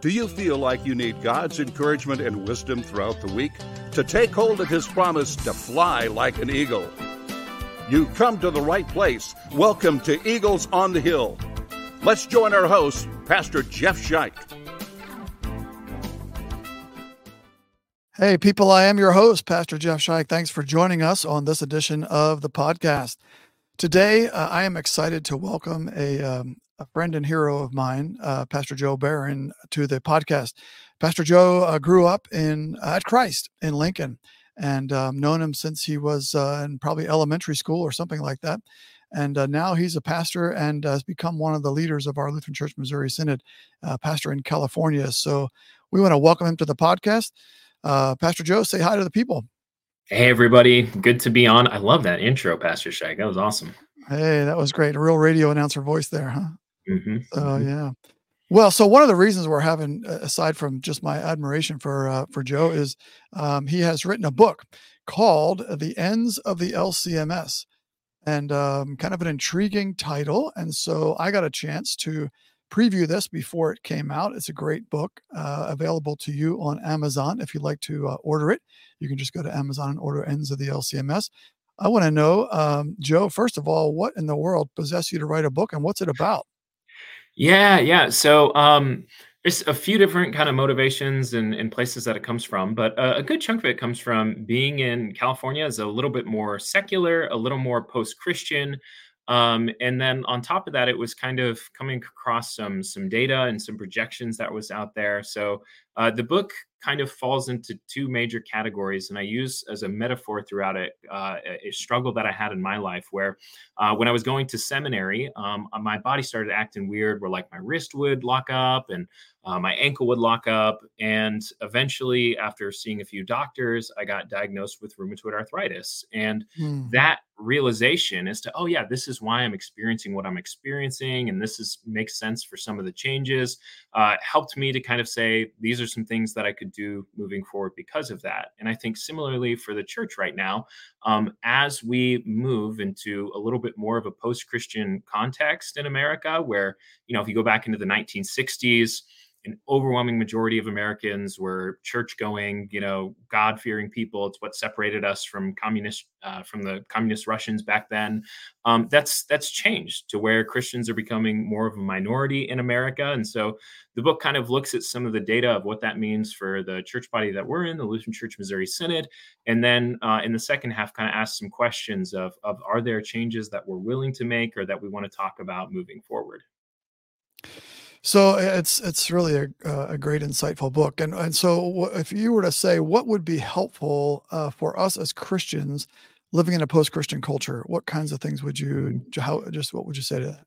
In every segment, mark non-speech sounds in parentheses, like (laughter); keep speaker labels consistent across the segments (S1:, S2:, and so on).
S1: Do you feel like you need God's encouragement and wisdom throughout the week to take hold of His promise to fly like an eagle? You come to the right place. Welcome to Eagles on the Hill. Let's join our host, Pastor Jeff Scheich.
S2: Hey, people, I am your host, Pastor Jeff Scheich. Thanks for joining us on this edition of the podcast. Today, uh, I am excited to welcome a, um, a friend and hero of mine, uh, Pastor Joe Beran, to the podcast. Pastor Joe uh, grew up in uh, at Christ in Lincoln, and um, known him since he was uh, in probably elementary school or something like that. And uh, now he's a pastor and has become one of the leaders of our Lutheran Church Missouri Synod, pastor in California. So we want to welcome him to the podcast. Pastor Joe, say hi to the people.
S3: Hey, everybody. Good to be on. I love that intro, Pastor Shag. That was awesome.
S2: Hey, that was great. A real radio announcer voice there, huh?
S3: Mm-hmm.
S2: Oh
S3: mm-hmm.
S2: yeah. Well, so one of the reasons we're having, aside from just my admiration for uh, for Joe, is um, he has written a book called "The Ends of the LCMS," and um, kind of an intriguing title. And so I got a chance to preview this before it came out. It's a great book uh, available to you on Amazon. If you'd like to uh, order it, you can just go to Amazon and order Ends of the LCMS. I want to know, um, Joe, first of all, what in the world possessed you to write a book and what's it about?
S3: Yeah, yeah. So um, there's a few different kind of motivations and, and places that it comes from, but a, a good chunk of it comes from being in California is a little bit more secular, a little more post-Christian. Um, and then on top of that, it was kind of coming across some some data and some projections that was out there. So uh, the book kind of falls into two major categories, and I use as a metaphor throughout it uh, a struggle that I had in my life, where uh, when I was going to seminary, um, uh, my body started acting weird, where like my wrist would lock up and uh, my ankle would lock up, and eventually, after seeing a few doctors, I got diagnosed with rheumatoid arthritis, and mm. that realization as to oh yeah this is why i'm experiencing what i'm experiencing and this is makes sense for some of the changes uh, helped me to kind of say these are some things that i could do moving forward because of that. And i think similarly for the church right now um, as we move into a little bit more of a post-christian context in america where you know if you go back into the 1960s an overwhelming majority of Americans were church going, you know, God fearing people. It's what separated us from communist, uh, from the communist Russians back then. Um, that's that's changed to where Christians are becoming more of a minority in America, and so the book kind of looks at some of the data of what that means for the church body that we're in, the Lutheran Church Missouri Synod, and then uh, in the second half, kind of asks some questions of of are there changes that we're willing to make or that we want to talk about moving forward.
S2: So it's it's really a, a great insightful book, and and so if you were to say what would be helpful uh, for us as Christians living in a post Christian culture, what kinds of things would you mm-hmm. how just what would you say to that?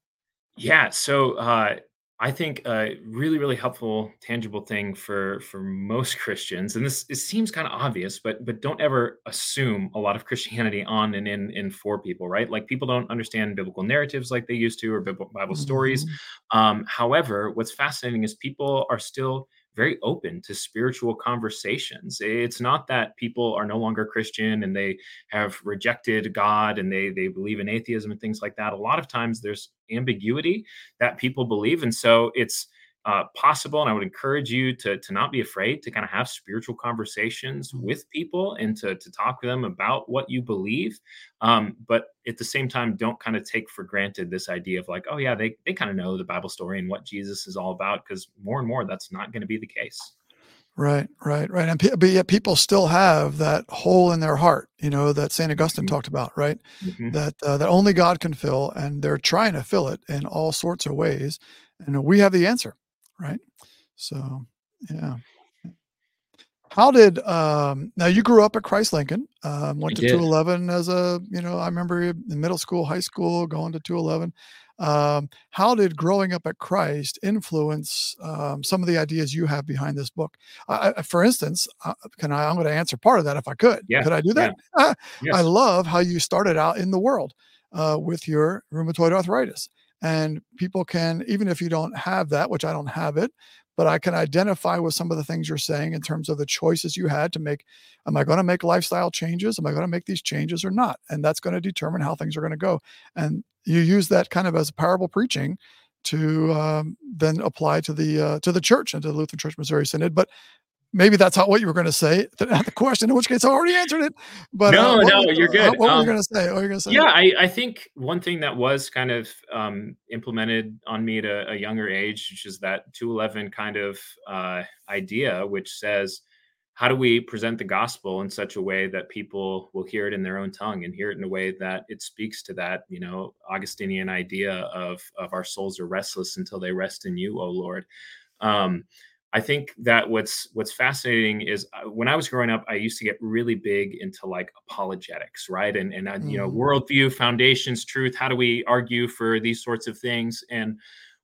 S3: Yeah, so uh, I think a really, really helpful, tangible thing for for most Christians, and this it seems kind of obvious, but but don't ever assume a lot of Christianity on and in in for people, right? Like people don't understand biblical narratives like they used to, or Bible, Bible mm-hmm. stories. Um, however, what's fascinating is people are still very open to spiritual conversations. It's not that people are no longer Christian and they have rejected God and they they believe in atheism and things like that. A lot of times there's ambiguity that people believe, and so it's uh, possible. And I would encourage you to, to not be afraid to kind of have spiritual conversations mm-hmm. with people and to, to talk to them about what you believe. Um, but at the same time, don't kind of take for granted this idea of like, oh, yeah, they, they kind of know the Bible story and what Jesus is all about, because more and more that's not going to be the case.
S2: Right, right, right. And but yet people still have that hole in their heart, you know, that St. Augustine mm-hmm. talked about, right? Mm-hmm. That uh, that only God can fill, and they're trying to fill it in all sorts of ways. And we have the answer right? So, yeah. How did um, now you grew up at Christ Lincoln? Um, went to 211 as a you know I remember in middle school, high school, going to 211. Um, how did growing up at Christ influence um, some of the ideas you have behind this book? I, for instance, uh, can I? I'm going to answer part of that if I could.
S3: Yeah.
S2: Could I do that? (laughs)
S3: Yeah. yes.
S2: I love how you started out in the world uh, with your rheumatoid arthritis and people can, even if you don't have that, which I don't have it, but I can identify with some of the things you're saying in terms of the choices you had to make. Am I going to make lifestyle changes? Am I going to make these changes or not? And that's going to determine how things are going to go. And you use that kind of as a parable preaching to um, then apply to the uh, to the church and to the Lutheran Church Missouri Synod. But maybe that's not what you were going to say. Not (laughs) the question, in which case I already answered it. But
S3: no,
S2: uh,
S3: no, you're good.
S2: what um, were you going to say? What were you going to say?
S3: Yeah, I, I think one thing that was kind of um, implemented on me at a, a, younger age, which is that 211 kind of uh, idea, which says, how do we present the gospel in such a way that people will hear it in their own tongue and hear it in a way that it speaks to that, you know, Augustinian idea of of our souls are restless until they rest in you, O Lord. Um, I think that what's what's fascinating is uh, when I was growing up, I used to get really big into like apologetics, right? And and mm. you know, mm. worldview, foundations, truth. How do we argue for these sorts of things? And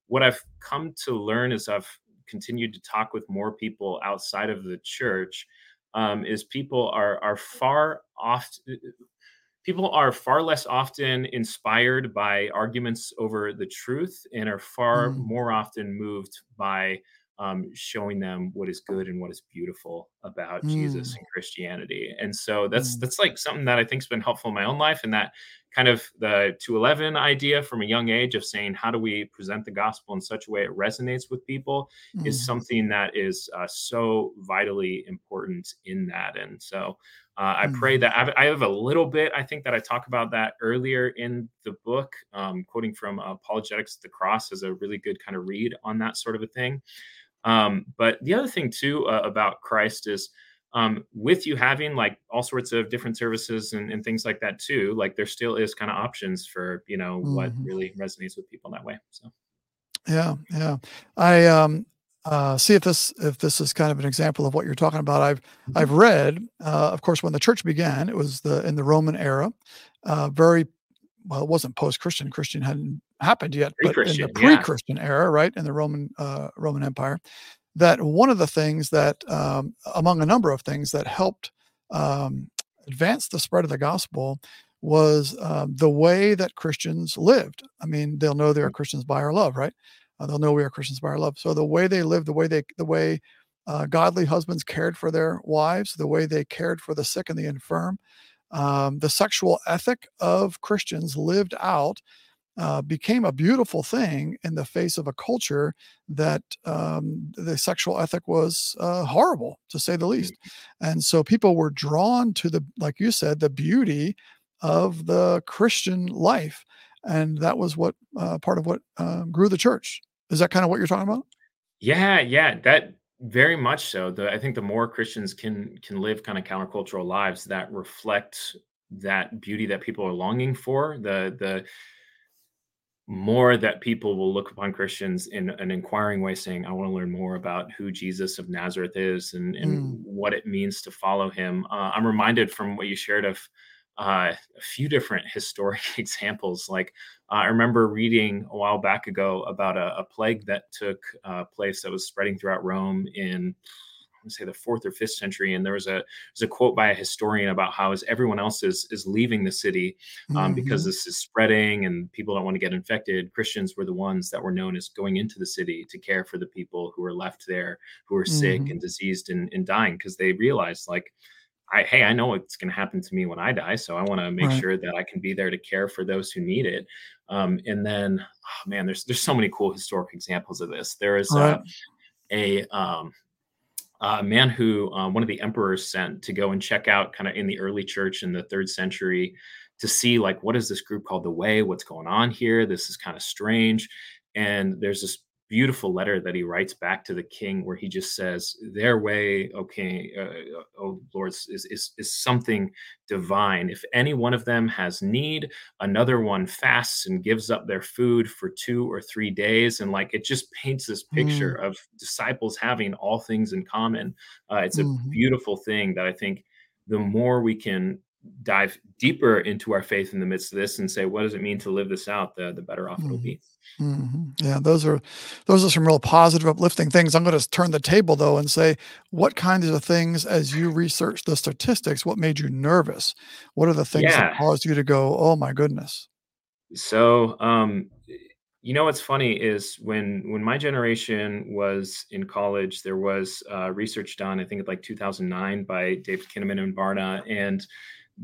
S3: what I've come to learn as I've continued to talk with more people outside of the church um, is people are are far off. People are far less often inspired by arguments over the truth and are far mm. more often moved by um, showing them what is good and what is beautiful about mm. Jesus and Christianity. And so that's mm. that's like something that I think's been helpful in my own life, and that kind of the 211 idea from a young age of saying how do we present the gospel in such a way it resonates with people mm. is something that is uh, so vitally important in that. And so uh, I pray mm. that I've, I have a little bit. I think that I talk about that earlier in the book, um, quoting from Apologetics the Cross as a really good kind of read on that sort of a thing. Um, but the other thing too uh, about Christ is um, with you having like all sorts of different services and, and, things like that too, like there still is kind of options for you know mm-hmm. what really resonates with people in that way. So
S2: yeah, yeah. I um uh, see if this if this is kind of an example of what you're talking about. I've mm-hmm. I've read, uh, of course, when the church began, it was the in the Roman era, uh, very well, it wasn't post-Christian. Christian hadn't happened yet, but in the pre-Christian yeah. era, right, in the Roman uh, Roman Empire, that one of the things that, um, among a number of things that helped um, advance the spread of the gospel, was um, the way that Christians lived. I mean, they'll know they're mm. Christians by our love, right? Uh, they'll know we are Christians by our love. So the way they lived, the way they, the way uh, godly husbands cared for their wives, the way they cared for the sick and the infirm, um, the sexual ethic of Christians lived out uh, became a beautiful thing in the face of a culture that um, the sexual ethic was uh, horrible, to say the least. Mm. And so people were drawn to the, like you said, the beauty of the Christian life. And that was what uh, part of what uh, grew the church. Is that kind of what you're talking about?
S3: Yeah, yeah. That very much so. The, I think the more Christians can can live kind of countercultural lives that reflect that beauty that people are longing for, the the more that people will look upon Christians in an inquiring way, saying, I want to learn more about who Jesus of Nazareth is and, and mm. what it means to follow him. Uh, I'm reminded from what you shared of uh, a few different (laughs) historic (laughs) examples. Like uh, I remember reading a while back ago about a, a plague that took uh, place that was spreading throughout Rome in say the fourth or fifth century, and there was a there's a quote by a historian about how as everyone else is is leaving the city um, mm-hmm. because this is spreading and people don't want to get infected. Christians were the ones that were known as going into the city to care for the people who were left there, who were sick mm-hmm. and diseased and, and dying, because they realized like I, hey, I know what's going to happen to me when I die, so I want to make right. sure that I can be there to care for those who need it. Um, and then, oh, man, there's there's so many cool historic examples of this. There is right. a, a um, a man who uh, one of the emperors sent to go and check out, kind of in the early church in the third century, to see like what is this group called the Way? What's going on here? This is kind of strange. And there's this beautiful letter that he writes back to the king where he just says their way okay uh, oh lord is, is is something divine if any one of them has need another one fasts and gives up their food for two or three days and like it just paints this picture mm. of disciples having all things in common uh, it's a mm-hmm. beautiful thing that i think the more we can dive deeper into our faith in the midst of this and say what does it mean to live this out the, the better off mm. it'll be
S2: Mm-hmm. Yeah, those are those are some real positive, uplifting things. I'm going to turn the table though and say, what kinds of things, as you research the statistics, what made you nervous? What are the things yeah. that caused you to go, "Oh my goodness"?
S3: So, um, you know, what's funny is when when my generation was in college, there was uh, research done. I think it like 2009 by David Kinnaman and Barna, and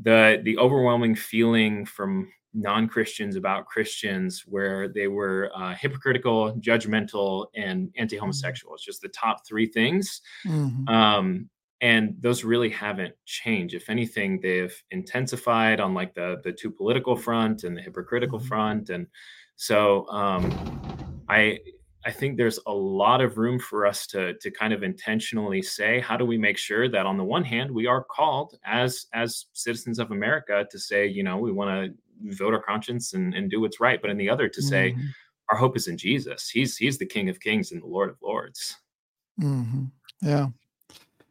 S3: the the overwhelming feeling from non-Christians about Christians where they were uh, hypocritical, judgmental, and anti-homosexual. It's just the top three things. Mm-hmm. Um, and those really haven't changed. If anything, they've intensified on like the the two political front and the hypocritical mm-hmm. front. And so um, I I think there's a lot of room for us to to kind of intentionally say, how do we make sure that on the one hand we are called as as citizens of America to say, you know, we want to vote our conscience and, and do what's right, but in the other to say mm-hmm. our hope is in Jesus. He's he's the King of Kings and the Lord of Lords.
S2: Mm-hmm. Yeah,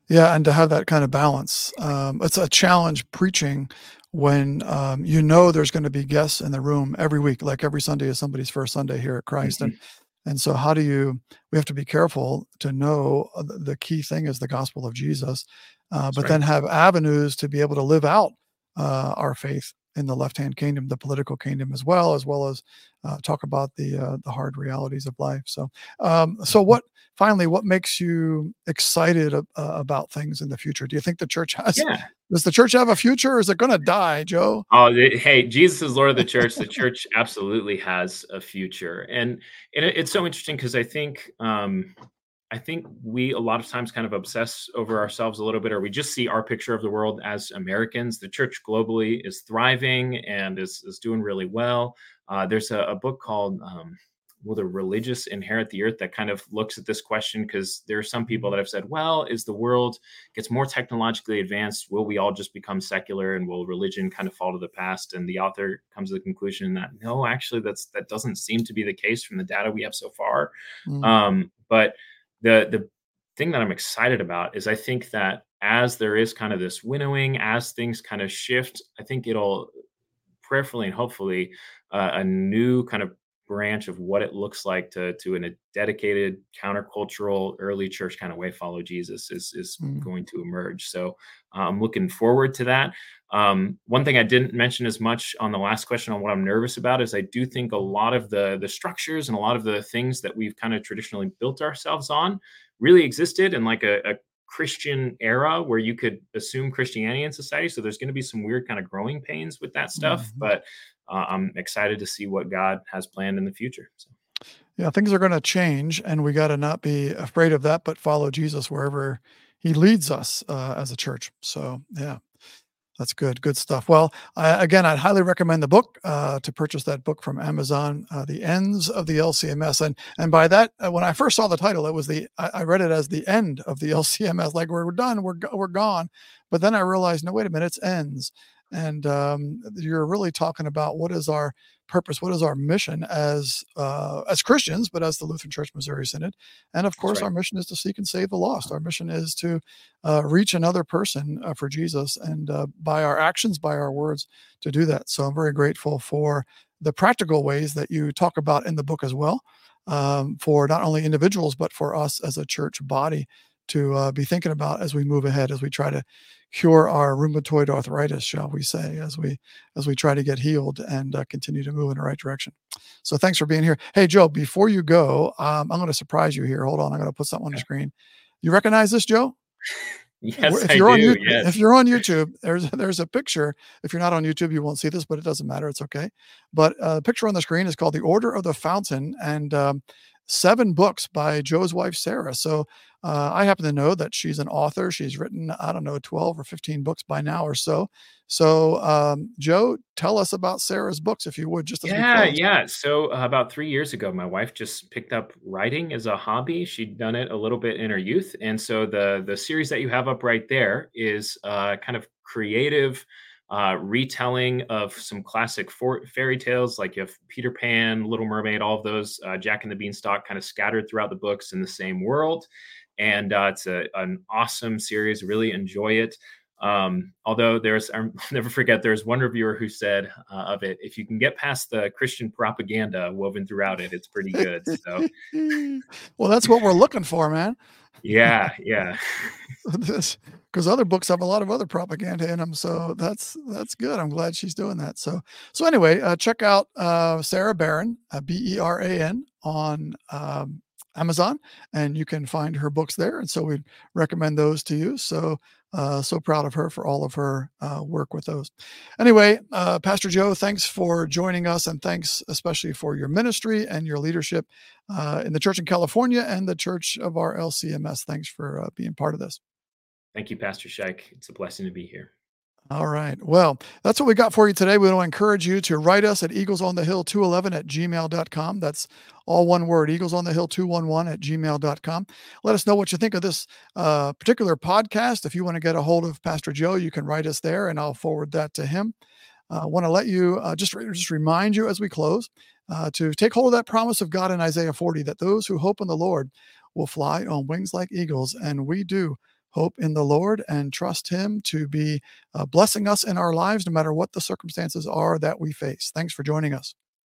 S2: yeah, and to have that kind of balance, um, it's a challenge preaching when um, you know there's going to be guests in the room every week, like every Sunday is somebody's first Sunday here at Christ, mm-hmm. and and so, how do you? We have to be careful to know uh, the key thing is the gospel of Jesus, uh, but right. then have avenues to be able to live out uh, our faith in the left hand kingdom, the political kingdom as well, as well as uh, talk about the uh, the hard realities of life. So, um, so mm-hmm. what finally, what makes you excited uh, about things in the future? Do you think the church has? Yeah. Does the church have a future, or is it going to die, Joe?
S3: Oh, hey, Jesus is Lord of the church. The church absolutely has a future, and, and it, it's so interesting because I think um, I think we a lot of times kind of obsess over ourselves a little bit, or we just see our picture of the world as Americans. The church globally is thriving and is, is doing really well. Uh, there's a, a, book called um, Will the Religious Inherit the Earth that kind of looks at this question because there are some people that have said, well, as the world gets more technologically advanced, will we all just become secular and will religion kind of fall to the past? And the author comes to the conclusion that no, actually, that's that doesn't seem to be the case from the data we have so far. Mm. Um, but the the thing that I'm excited about is I think that as there is kind of this winnowing, as things kind of shift, I think it'll prayerfully and hopefully uh, a new kind of branch of what it looks like to to in a dedicated countercultural early church kind of way follow Jesus is is mm. going to emerge. So uh, I'm looking forward to that. Um, one thing I didn't mention as much on the last question on what I'm nervous about is I do think a lot of the the structures and a lot of the things that we've kind of traditionally built ourselves on really existed in like a, a Christian era where you could assume Christianity in society. So there's going to be some weird kind of growing pains with that stuff, mm-hmm. but uh, I'm excited to see what God has planned in the future. So.
S2: Yeah, things are going to change, and we got to not be afraid of that, but follow Jesus wherever He leads us uh, as a church. So, yeah, that's good. Good stuff. Well, again, I'd highly recommend the book uh, to purchase that book from Amazon, uh, "The Ends of the LCMS." And and by that, uh, when I first saw the title, it was the I, I, read it as the end of the (laughs) LCMS, like we're done, we're we're gone. But then I realized, no, wait a minute, it's ends, and um, you're really talking about what is our purpose, what is our mission as uh, as Christians, but as the Lutheran Church Missouri Synod, and of course, right. our mission is to seek and save the lost. Our mission is to uh, reach another person uh, for Jesus, and uh, by our actions, by our words, to do that. So I'm very grateful for the practical ways that you talk about in the book as well, um, for not only individuals but for us as a church body to uh, be thinking about as we move ahead, as we try to cure our rheumatoid arthritis, shall we say, as we as we try to get healed and uh, continue to move in the right direction. So thanks for being here. Hey, Joe, before you go, um, I'm going to surprise you here. Hold on, I'm going to put something on the screen. You recognize this, Joe?
S3: Yes, if you're I
S2: on
S3: do.
S2: YouTube, yes. If you're on YouTube, there's there's a picture. If you're not on YouTube, you won't see this, but it doesn't matter. It's okay. But uh, the picture on the screen is called "The Order of the Fountain," and um, seven books by Joe's wife, Sarah. So uh, I happen to know that she's an author. She's written, I don't know, 12 or 15 books by now or so. So, um, Joe, tell us about Sarah's books, if you would, just
S3: yeah, yeah. So, uh, about three years ago, my wife just picked up writing as a hobby. She'd done it a little bit in her youth, and so the the series that you have up right there is uh, kind of creative uh, retelling of some classic for- fairy tales, like you have Peter Pan, Little Mermaid, all of those, uh, Jack and the Beanstalk, kind of scattered throughout the books in the same world. And uh, it's a, an awesome series. Really enjoy it. Um, although there's, I'll (laughs) never forget, there's one reviewer who said uh, of it, if you can get past the Christian propaganda woven throughout it, it's pretty good. So, (laughs)
S2: well, that's what we're looking for, man.
S3: Yeah, yeah. (laughs)
S2: this because other books have a lot of other propaganda in them. So that's that's good. I'm glad she's doing that. So so anyway, uh, check out uh, Sarah Beran, uh, B E R A N, on um, Amazon, and you can find her books there. And so we recommend those to you. So uh, so proud of her for all of her uh, work with those. Anyway, uh, Pastor Joe, thanks for joining us, and thanks especially for your ministry and your leadership uh, in the church in California and the church of our LCMS. Thanks for uh, being part of this.
S3: Thank you, Pastor Scheich. It's a blessing to be here.
S2: All right. Well, that's what we got for you today. We want to encourage you to write us at eaglesonthehill211 at gmail.com. That's all one word, eaglesonthehill211 at gmail.com. Let us know what you think of this uh, particular podcast. If you want to get a hold of Pastor Joe, you can write us there and I'll forward that to him. I uh, want to let you uh, just, just remind you as we close uh, to take hold of that promise of God in Isaiah 40 that those who hope in the Lord will fly on wings like eagles. And we do hope in the Lord and trust Him to be uh, blessing us in our lives, no matter what the circumstances are that we face. Thanks for joining us.